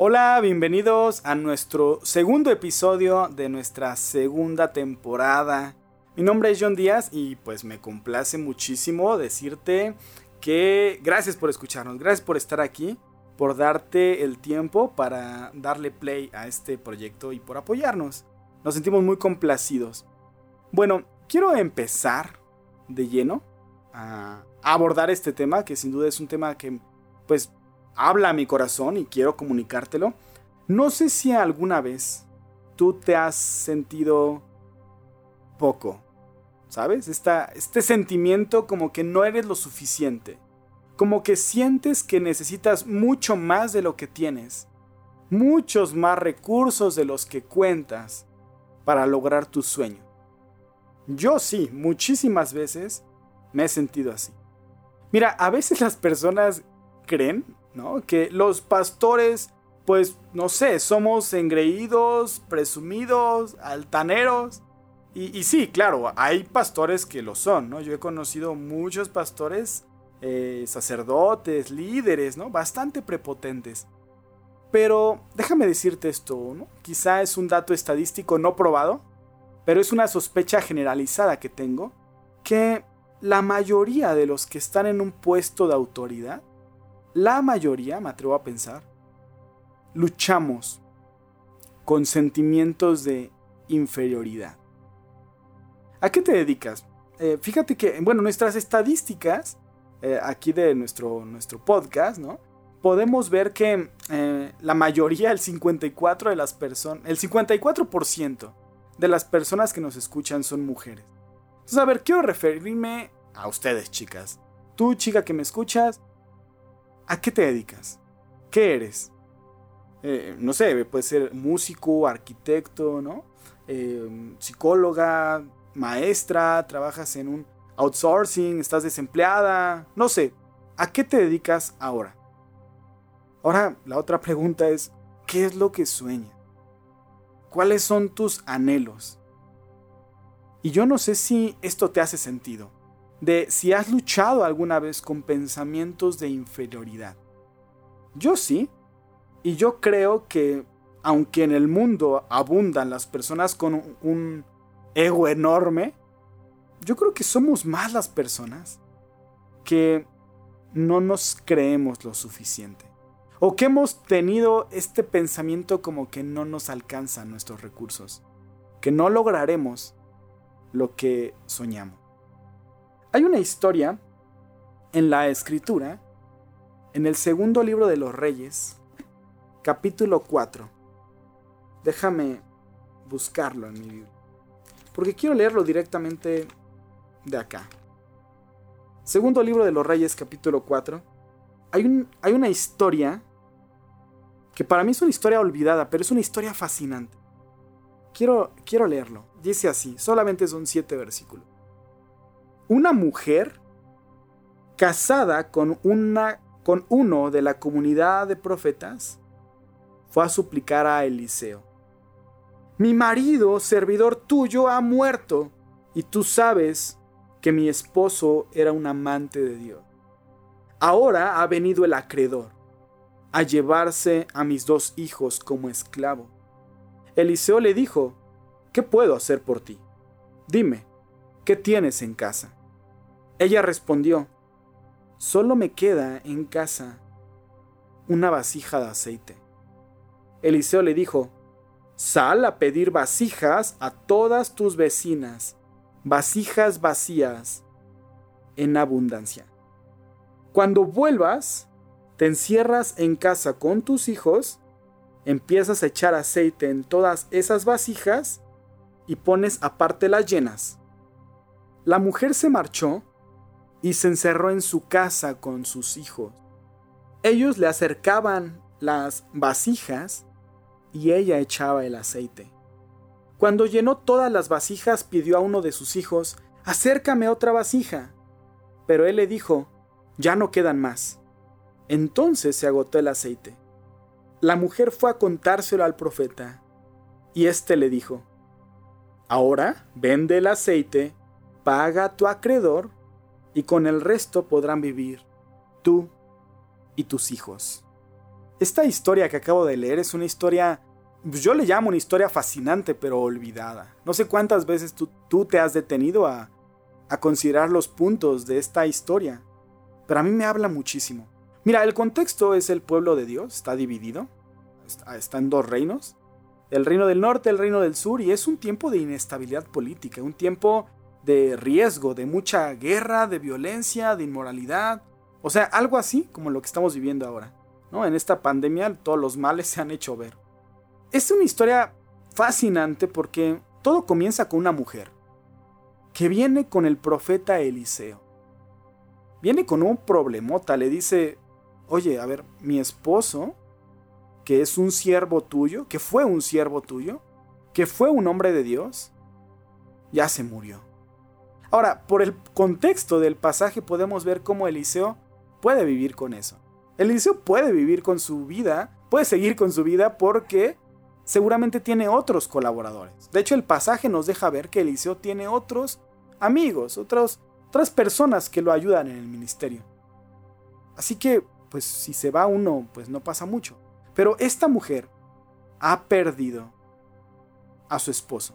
Hola, bienvenidos a nuestro segundo episodio de nuestra segunda temporada. Mi nombre es John Díaz y pues me complace muchísimo decirte que gracias por escucharnos, gracias por estar aquí, por darte el tiempo para darle play a este proyecto y por apoyarnos. Nos sentimos muy complacidos. Bueno, quiero empezar de lleno a abordar este tema, que sin duda es un tema que pues habla a mi corazón y quiero comunicártelo. No sé si alguna vez tú te has sentido poco, ¿sabes? este sentimiento como que no eres lo suficiente, como que sientes que necesitas mucho más de lo que tienes, muchos más recursos de los que cuentas para lograr tu sueño. Yo sí, muchísimas veces me he sentido así. Mira, a veces las personas creen que los pastores, pues, no sé, somos engreídos, presumidos, altaneros. Y, sí, claro, hay pastores que lo son, ¿no? Yo he conocido muchos pastores, eh, sacerdotes, líderes, ¿no? Bastante prepotentes. Pero déjame decirte esto, ¿no? Quizá es un dato estadístico no probado, pero es una sospecha generalizada que tengo, que la mayoría de los que están en un puesto de autoridad la mayoría, me atrevo a pensar, luchamos con sentimientos de inferioridad. ¿A qué te dedicas? Eh, fíjate que, bueno, nuestras estadísticas, eh, aquí de nuestro, nuestro podcast, ¿no? Podemos ver que eh, la mayoría, el 54% de las personas, el 54% de las personas que nos escuchan son mujeres. Entonces, a ver, quiero referirme a ustedes, chicas. Tú, chica que me escuchas, ¿A qué te dedicas? ¿Qué eres? Eh, no sé, puede ser músico, arquitecto, ¿no? Eh, psicóloga, maestra, trabajas en un outsourcing, estás desempleada, no sé. ¿A qué te dedicas ahora? Ahora, la otra pregunta es, ¿qué es lo que sueñas? ¿Cuáles son tus anhelos? Y yo no sé si esto te hace sentido de si has luchado alguna vez con pensamientos de inferioridad. Yo sí, y yo creo que aunque en el mundo abundan las personas con un ego enorme, yo creo que somos más las personas que no nos creemos lo suficiente. O que hemos tenido este pensamiento como que no nos alcanzan nuestros recursos. Que no lograremos lo que soñamos. Hay una historia en la escritura, en el segundo libro de los reyes, capítulo 4. Déjame buscarlo en mi libro, porque quiero leerlo directamente de acá. Segundo libro de los reyes, capítulo 4. Hay, hay una historia que para mí es una historia olvidada, pero es una historia fascinante. Quiero, quiero leerlo. Dice así, solamente son siete versículos una mujer casada con, una, con uno de la comunidad de profetas fue a suplicar a Eliseo. Mi marido, servidor tuyo, ha muerto, y tú sabes que mi esposo era un amante de Dios. Ahora ha venido el acreedor a llevarse a mis dos hijos como esclavo. Eliseo le dijo, ¿qué puedo hacer por ti? Dime, ¿qué tienes en casa? Ella respondió, solo me queda en casa una vasija de aceite. Eliseo le dijo, sal a pedir vasijas a todas tus vecinas, vasijas vacías en abundancia. Cuando vuelvas, te encierras en casa con tus hijos, empiezas a echar aceite en todas esas vasijas y pones aparte las llenas. La mujer se marchó y se encerró en su casa con sus hijos. Ellos le acercaban las vasijas y ella echaba el aceite. Cuando llenó todas las vasijas pidió a uno de sus hijos, acércame otra vasija. Pero él le dijo, ya no quedan más. Entonces se agotó el aceite. La mujer fue a contárselo al profeta, y éste le dijo, Ahora vende el aceite, paga a tu acreedor y con el resto podrán vivir tú y tus hijos. Esta historia que acabo de leer es una historia, pues yo le llamo una historia fascinante pero olvidada. No sé cuántas veces tú, tú te has detenido a, a considerar los puntos de esta historia, pero a mí me habla muchísimo. Mira, el contexto es el pueblo de Dios, está dividido, está en dos reinos, el reino del norte, el reino del sur, y es un tiempo de inestabilidad política, un tiempo de riesgo, de mucha guerra, de violencia, de inmoralidad, o sea, algo así como lo que estamos viviendo ahora. ¿no? En esta pandemia todos los males se han hecho ver. Es una historia fascinante porque todo comienza con una mujer que viene con el profeta Eliseo. Viene con un problemota, le dice, oye, a ver, mi esposo, que es un siervo tuyo, que fue un siervo tuyo, que fue un hombre de Dios, ya se murió. Ahora, por el contexto del pasaje podemos ver cómo Eliseo puede vivir con eso. Eliseo puede vivir con su vida, puede seguir con su vida porque seguramente tiene otros colaboradores. De hecho, el pasaje nos deja ver que Eliseo tiene otros amigos, otros, otras personas que lo ayudan en el ministerio. Así que, pues si se va uno, pues no pasa mucho. Pero esta mujer ha perdido a su esposo.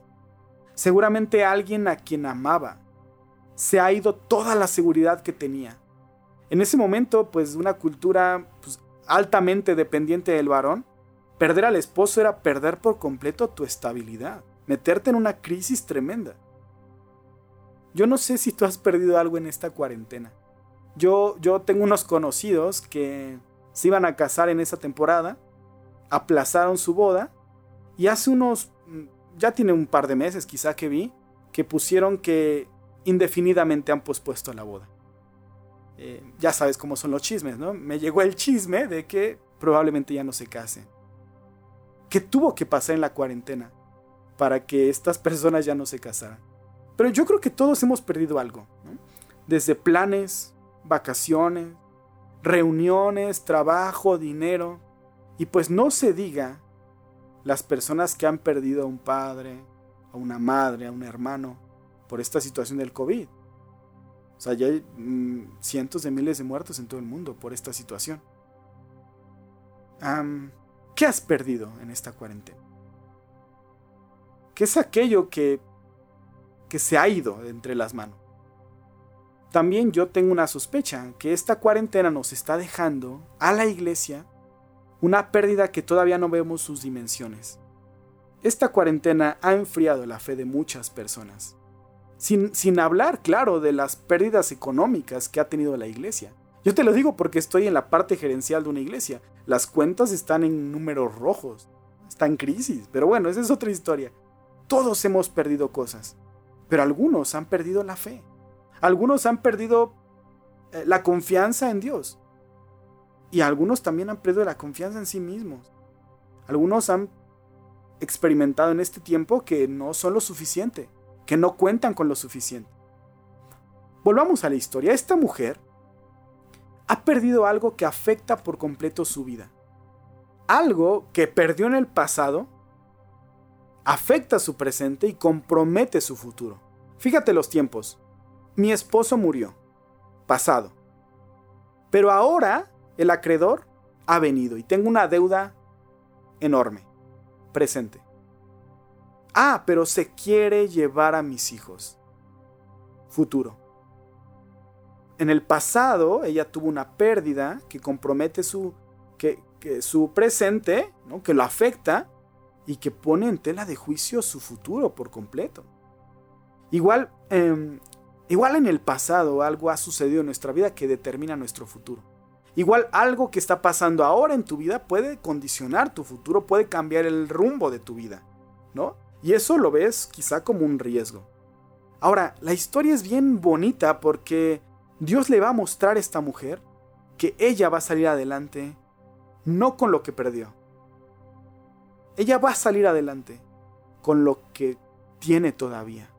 Seguramente alguien a quien amaba. Se ha ido toda la seguridad que tenía. En ese momento, pues una cultura pues, altamente dependiente del varón, perder al esposo era perder por completo tu estabilidad, meterte en una crisis tremenda. Yo no sé si tú has perdido algo en esta cuarentena. Yo, yo tengo unos conocidos que se iban a casar en esa temporada, aplazaron su boda y hace unos, ya tiene un par de meses quizá que vi, que pusieron que indefinidamente han pospuesto la boda. Eh, ya sabes cómo son los chismes, ¿no? Me llegó el chisme de que probablemente ya no se casen. ¿Qué tuvo que pasar en la cuarentena para que estas personas ya no se casaran? Pero yo creo que todos hemos perdido algo, Desde planes, vacaciones, reuniones, trabajo, dinero. Y pues no se diga las personas que han perdido a un padre, a una madre, a un hermano por esta situación del COVID. O sea, ya hay mm, cientos de miles de muertos en todo el mundo por esta situación. ¿Qué has perdido en esta cuarentena? ¿Qué es aquello que, que se ha ido entre las manos? También yo tengo una sospecha que esta cuarentena nos está dejando a la iglesia una pérdida que todavía no vemos sus dimensiones. Esta cuarentena ha enfriado la fe de muchas personas. Sin, hablar, claro, de las pérdidas económicas que ha tenido la iglesia. Yo te lo digo porque estoy en la parte gerencial de una iglesia. Las cuentas están en números rojos. Está en crisis. Pero bueno, esa es otra historia. Todos hemos perdido cosas. Pero algunos han perdido la fe. Algunos han perdido eh, la confianza en Dios. Y algunos también han perdido la confianza en sí mismos. Algunos han experimentado en este tiempo que no son lo suficiente que no cuentan con lo suficiente. Volvamos a la historia. Esta mujer ha perdido algo que afecta por completo su vida. Algo que perdió en el pasado afecta su presente y compromete su futuro. Fíjate los tiempos. Mi esposo murió. Pasado. Pero ahora el acreedor ha venido y tengo una deuda enorme. Presente. Ah, pero se quiere llevar a mis hijos. Futuro. En el pasado ella tuvo una pérdida que compromete su, que, su presente, ¿no? que lo afecta y que pone en tela de juicio su futuro por completo. Igual, em, igual en el pasado algo ha sucedido en nuestra vida que determina nuestro futuro. Igual algo que está pasando ahora en tu vida puede condicionar tu futuro, puede cambiar el rumbo de tu vida, ¿no? Y eso lo ves quizá como un riesgo. Ahora, la historia es bien bonita porque Dios le va a mostrar a esta mujer que ella va a salir adelante no con lo que perdió. Ella va a salir adelante con lo que tiene todavía.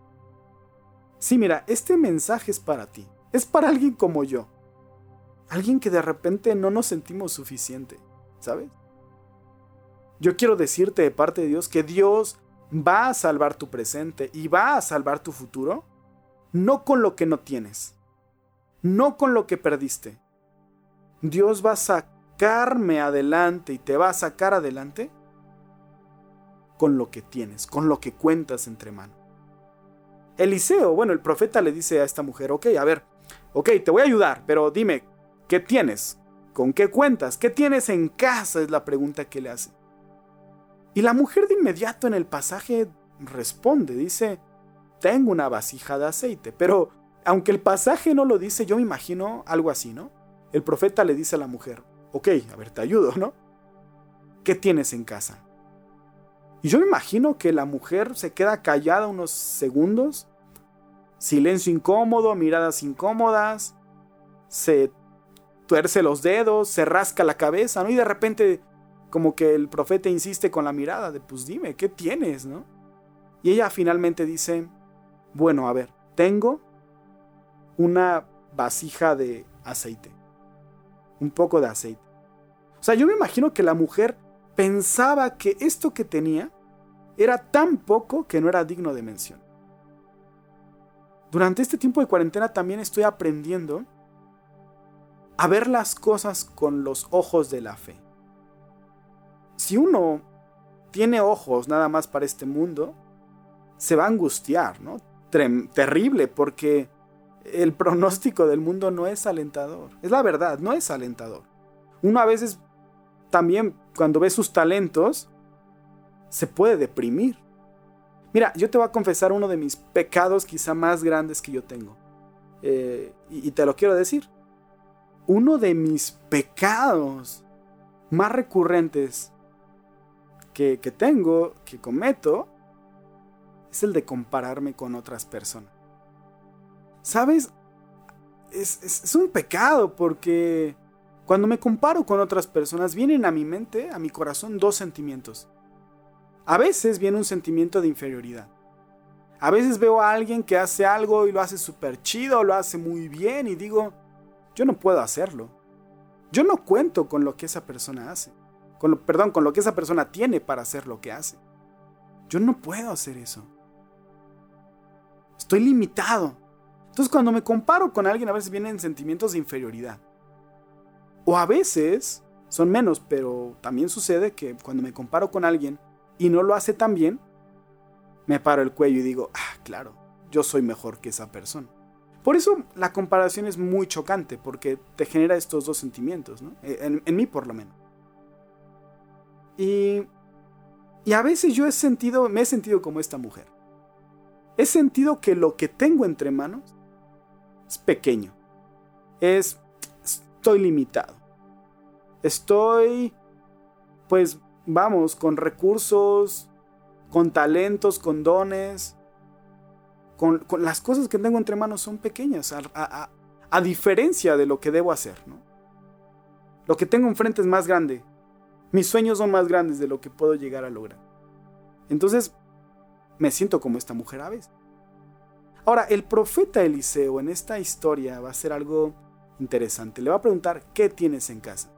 Sí, mira, este mensaje es para ti. Es para alguien como yo. Alguien que de repente no nos sentimos suficiente, ¿sabes? Yo quiero decirte de parte de Dios que Dios va a salvar tu presente y va a salvar tu futuro, no con lo que no tienes, no con lo que perdiste. Dios va a sacarme adelante y te va a sacar adelante con lo que tienes, con lo que cuentas entre manos. Eliseo, bueno, el profeta le dice a esta mujer, ok, a ver, ok, te voy a ayudar, pero dime, ¿qué tienes? ¿Con qué cuentas? ¿Qué tienes en casa? Es la pregunta que le hace. Y la mujer de inmediato en el pasaje responde, dice, tengo una vasija de aceite, pero aunque el pasaje no lo dice, yo me imagino algo así, ¿no? El profeta le dice a la mujer, ok, a ver, te ayudo, ¿no? ¿Qué tienes en casa? Y yo me imagino que la mujer se queda callada unos segundos, silencio incómodo, miradas incómodas, se tuerce los dedos, se rasca la cabeza, ¿no? Y de repente como que el profeta insiste con la mirada de, pues dime, ¿qué tienes, no? Y ella finalmente dice, bueno, a ver, tengo una vasija de aceite, un poco de aceite. O sea, yo me imagino que la mujer pensaba que esto que tenía era tan poco que no era digno de mención. Durante este tiempo de cuarentena también estoy aprendiendo a ver las cosas con los ojos de la fe. Si uno tiene ojos nada más para este mundo, se va a angustiar, ¿no? terrible, porque el pronóstico del mundo no es alentador. Es la verdad, no es alentador. Uno a veces también, cuando ve sus talentos, se puede deprimir. Mira, yo te voy a confesar uno de mis pecados quizá más grandes que yo tengo. Eh, y, te lo quiero decir. Uno de mis pecados más recurrentes que, tengo, que cometo, es el de compararme con otras personas. ¿Sabes? es, un pecado porque cuando me comparo con otras personas vienen a mi mente, a mi corazón, dos sentimientos. A veces viene un sentimiento de inferioridad. A veces veo a alguien que hace algo y lo hace súper chido, lo hace muy bien y digo, yo no puedo hacerlo. Yo no cuento con lo que esa persona hace. Perdón, con lo que esa persona tiene para hacer lo que hace. Yo no puedo hacer eso. Estoy limitado. Entonces cuando me comparo con alguien a veces vienen sentimientos de inferioridad. O a veces son menos, pero también sucede que cuando me comparo con alguien y no lo hace tan bien, me paro el cuello y digo, ah, claro, yo soy mejor que esa persona. Por eso la comparación es muy chocante, porque te genera estos dos sentimientos, en, mí por lo menos. Y, y a veces yo he sentido, me he sentido como esta mujer. He sentido que lo que tengo entre manos es pequeño. Es, estoy limitado. Estoy, pues, vamos, con recursos, con talentos, con dones, con, las cosas que tengo entre manos son pequeñas, a, a, diferencia de lo que debo hacer, ¿no? Lo que tengo enfrente es más grande. Mis sueños son más grandes de lo que puedo llegar a lograr. Entonces, me siento como esta mujer a veces. Ahora, el profeta Eliseo en esta historia va a ser algo interesante. Le va a preguntar, ¿qué tienes en casa?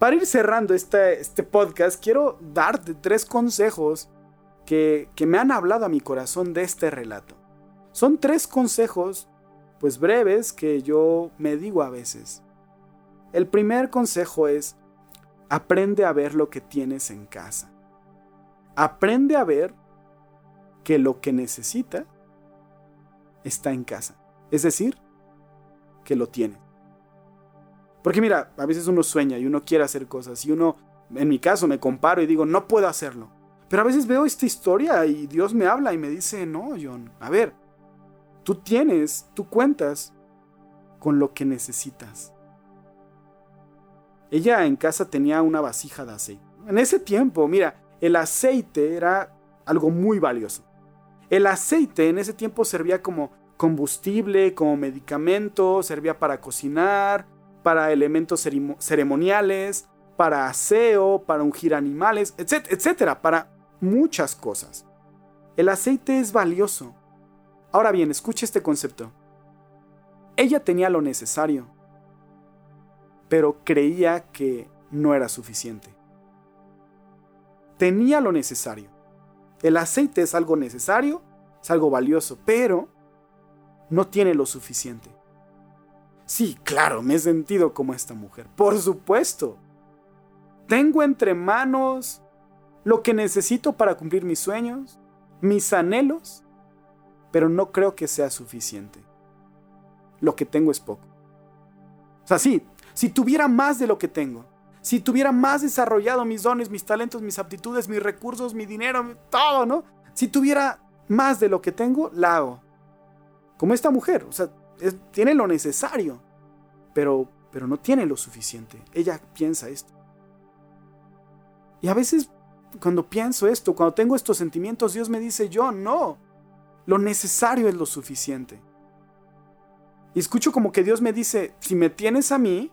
Para ir cerrando este, este podcast, quiero darte tres consejos que, que me han hablado a mi corazón de este relato. Son tres consejos, pues breves, que yo me digo a veces. El primer consejo es, aprende a ver lo que tienes en casa. Aprende a ver que lo que necesita está en casa. Es decir, que lo tiene. Porque mira, a veces uno sueña y uno quiere hacer cosas y uno, en mi caso, me comparo y digo, no puedo hacerlo. Pero a veces veo esta historia y Dios me habla y me dice, no, John, a ver, tú tienes, tú cuentas con lo que necesitas. Ella en casa tenía una vasija de aceite. En ese tiempo, mira, el aceite era algo muy valioso. El aceite en ese tiempo servía como combustible, como medicamento, servía para cocinar, para elementos ceremoniales, para aseo, para ungir animales, etcétera, para muchas cosas. El aceite es valioso. Ahora bien, escuche este concepto. Ella tenía lo necesario, pero creía que no era suficiente. Tenía lo necesario. El aceite es algo necesario, es algo valioso, pero no tiene lo suficiente. Sí, claro, me he sentido como esta mujer. Por supuesto. Tengo entre manos lo que necesito para cumplir mis sueños, mis anhelos, pero no creo que sea suficiente. Lo que tengo es poco. O sea, sí, si tuviera más de lo que tengo, si tuviera más desarrollado mis dones, mis talentos, mis aptitudes, mis recursos, mi dinero, todo, ¿no? Si tuviera más de lo que tengo, la hago. Como esta mujer, o sea, tiene lo necesario, pero, pero no tiene lo suficiente. Ella piensa esto. Y a veces cuando pienso esto, cuando tengo estos sentimientos, Dios me dice, yo no, lo necesario es lo suficiente. Y escucho como que Dios me dice, si me tienes a mí,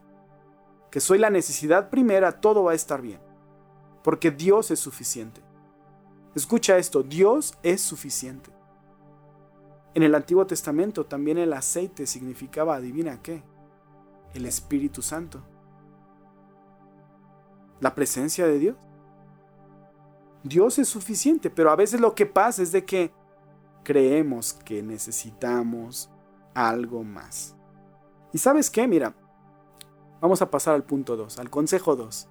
que soy la necesidad primera, todo va a estar bien. Porque Dios es suficiente. Escucha esto, Dios es suficiente. En el Antiguo Testamento también el aceite significaba, adivina qué, el Espíritu Santo. La presencia de Dios. Dios es suficiente, pero a veces lo que pasa es de que creemos que necesitamos algo más. ¿Y sabes qué? Mira, vamos a pasar al punto 2, al consejo 2.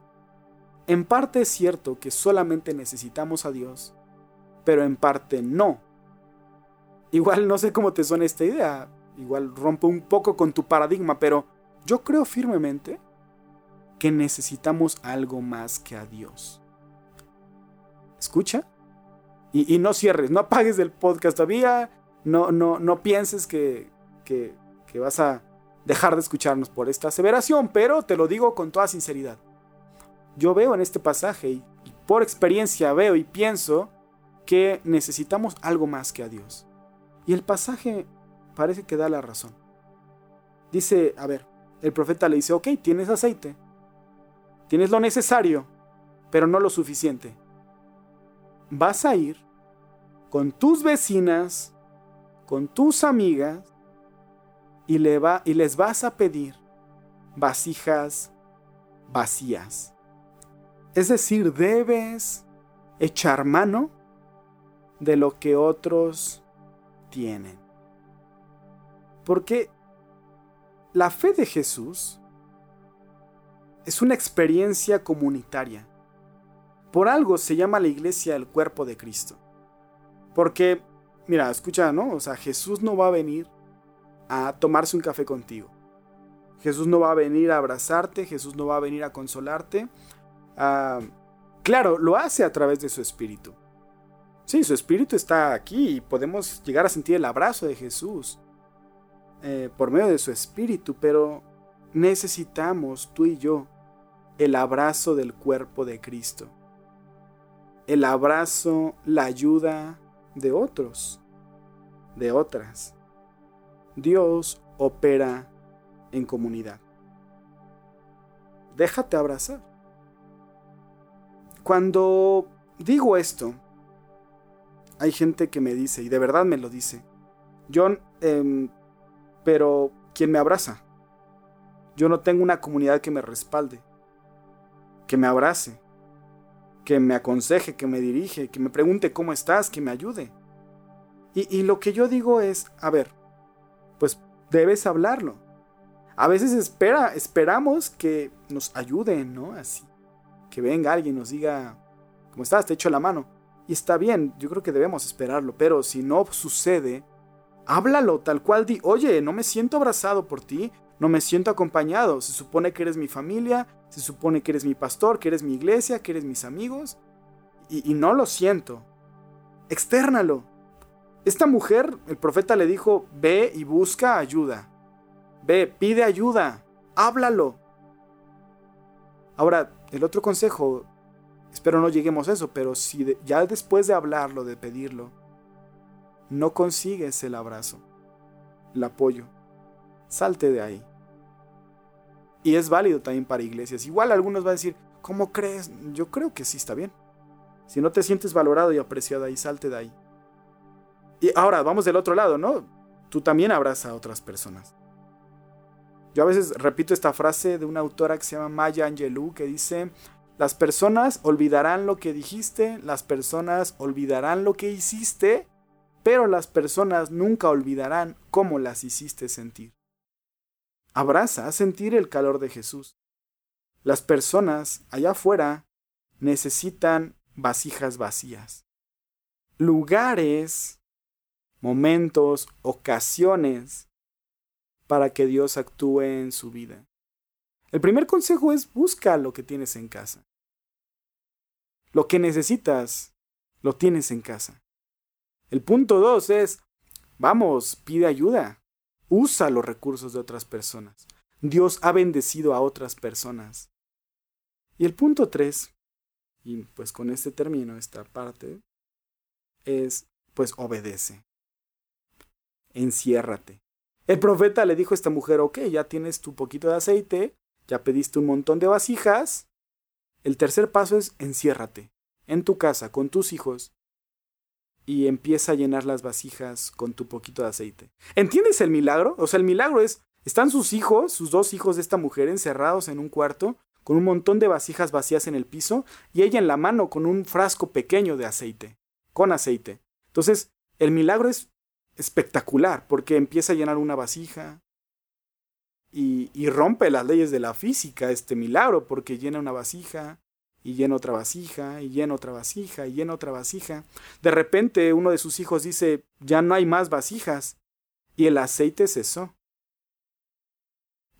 En parte es cierto que solamente necesitamos a Dios, pero en parte no. Igual no sé cómo te suena esta idea, igual rompo un poco con tu paradigma, pero yo creo firmemente que necesitamos algo más que a Dios. Escucha y, no cierres, no apagues el podcast todavía, no, no, no pienses que, que, vas a dejar de escucharnos por esta aseveración, pero te lo digo con toda sinceridad. Yo veo en este pasaje y por experiencia veo y pienso que necesitamos algo más que a Dios. Y el pasaje parece que da la razón. Dice, a ver, el profeta le dice, ok, tienes aceite, tienes lo necesario, pero no lo suficiente. Vas a ir con tus vecinas, con tus amigas, y, les vas a pedir vasijas vacías. Es decir, debes echar mano de lo que otros tienen. Porque la fe de Jesús es una experiencia comunitaria. Por algo se llama la iglesia el cuerpo de Cristo. Porque, mira, escucha, ¿no? O sea, Jesús no va a venir a tomarse un café contigo. Jesús no va a venir a abrazarte, Jesús no va a venir a consolarte. Ah, claro, lo hace a través de su espíritu. Sí, su espíritu está aquí y podemos llegar a sentir el abrazo de Jesús eh, por medio de su espíritu, pero necesitamos tú y yo el abrazo del cuerpo de Cristo. El abrazo, la ayuda de otros, de otras. Dios opera en comunidad. Déjate abrazar. Cuando digo esto, hay gente que me dice, y de verdad me lo dice, John, em, pero ¿quién me abraza? Yo no tengo una comunidad que me respalde, que me abrace, que me aconseje, que me dirige, que me pregunte cómo estás, que me ayude. Y, y lo que yo digo es, a ver, debes hablarlo. A veces espera, esperamos que nos ayuden, ¿no? Así. Que venga alguien nos diga, ¿cómo estás? Te echo la mano. Y está bien, yo creo que debemos esperarlo, pero si no sucede, háblalo tal cual di, oye, no me siento abrazado por ti, no me siento acompañado, se supone que eres mi familia, se supone que eres mi pastor, que eres mi iglesia, que eres mis amigos, y, y no lo siento. Externalo. Esta mujer, el profeta le dijo, ve y busca ayuda. Ve, pide ayuda, háblalo. Ahora, el otro consejo Espero no lleguemos a eso, pero si ya después de hablarlo, de pedirlo, no consigues el abrazo, el apoyo, salte de ahí. Y es válido también para iglesias. Igual algunos van a decir, ¿cómo crees? Yo creo que sí está bien. Si no te sientes valorado y apreciado ahí, salte de ahí. Y ahora, vamos del otro lado, ¿no? Tú también abraza a otras personas. Yo a veces repito esta frase de una autora que se llama Maya Angelou que dice, las personas olvidarán lo que dijiste, las personas olvidarán lo que hiciste, pero las personas nunca olvidarán cómo las hiciste sentir. Abraza a sentir el calor de Jesús. Las personas allá afuera necesitan vasijas vacías. Lugares, momentos, ocasiones para que Dios actúe en su vida. El primer consejo es busca lo que tienes en casa. Lo que necesitas, lo tienes en casa. El punto dos es, vamos, pide ayuda. Usa los recursos de otras personas. Dios ha bendecido a otras personas. Y el punto tres, y pues con este término, esta parte, es, pues obedece. Enciérrate. El profeta le dijo a esta mujer, ok, ya tienes tu poquito de aceite, ya pediste un montón de vasijas. El tercer paso es enciérrate en tu casa con tus hijos y empieza a llenar las vasijas con tu poquito de aceite. ¿Entiendes el milagro? O sea, el milagro es, están sus hijos, sus dos hijos de esta mujer encerrados en un cuarto con un montón de vasijas vacías en el piso y ella en la mano con un frasco pequeño de aceite, con aceite. Entonces, el milagro es espectacular porque empieza a llenar una vasija y, rompe las leyes de la física este milagro porque llena una vasija y llena otra vasija, y llena otra vasija, y llena otra vasija. De repente uno de sus hijos dice, ya no hay más vasijas, y el aceite cesó.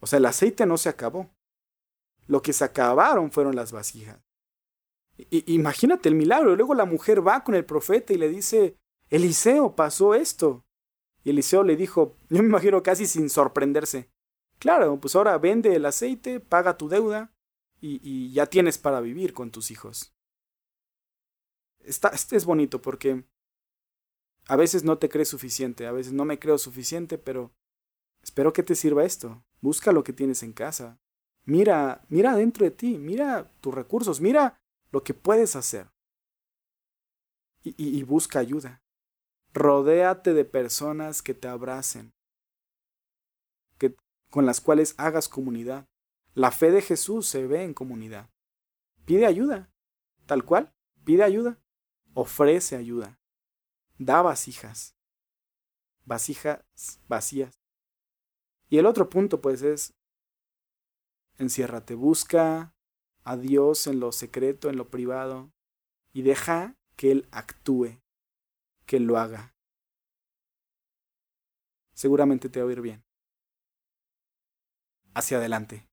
O sea, el aceite no se acabó. Lo que se acabaron fueron las vasijas. imagínate el milagro. Luego la mujer va con el profeta y le dice, Eliseo, pasó esto. Y Eliseo le dijo, yo me imagino casi sin sorprenderse, claro, pues ahora vende el aceite, paga tu deuda y, ya tienes para vivir con tus hijos. Está, este es bonito porque a veces no te crees suficiente, a veces no me creo suficiente, pero espero que te sirva esto. Busca lo que tienes en casa, Mira, mira dentro de ti, mira tus recursos, mira lo que puedes hacer. Y, busca ayuda. Rodéate de personas que te abracen, que, con las cuales hagas comunidad. La fe de Jesús se ve en comunidad. Pide ayuda, tal cual, pide ayuda. Ofrece ayuda. Da vasijas. Vasijas vacías. Y el otro punto, pues, es Enciérrate, busca a Dios en lo secreto, en lo privado, y deja que Él actúe, que lo haga. Seguramente te va a ir bien. Hacia adelante.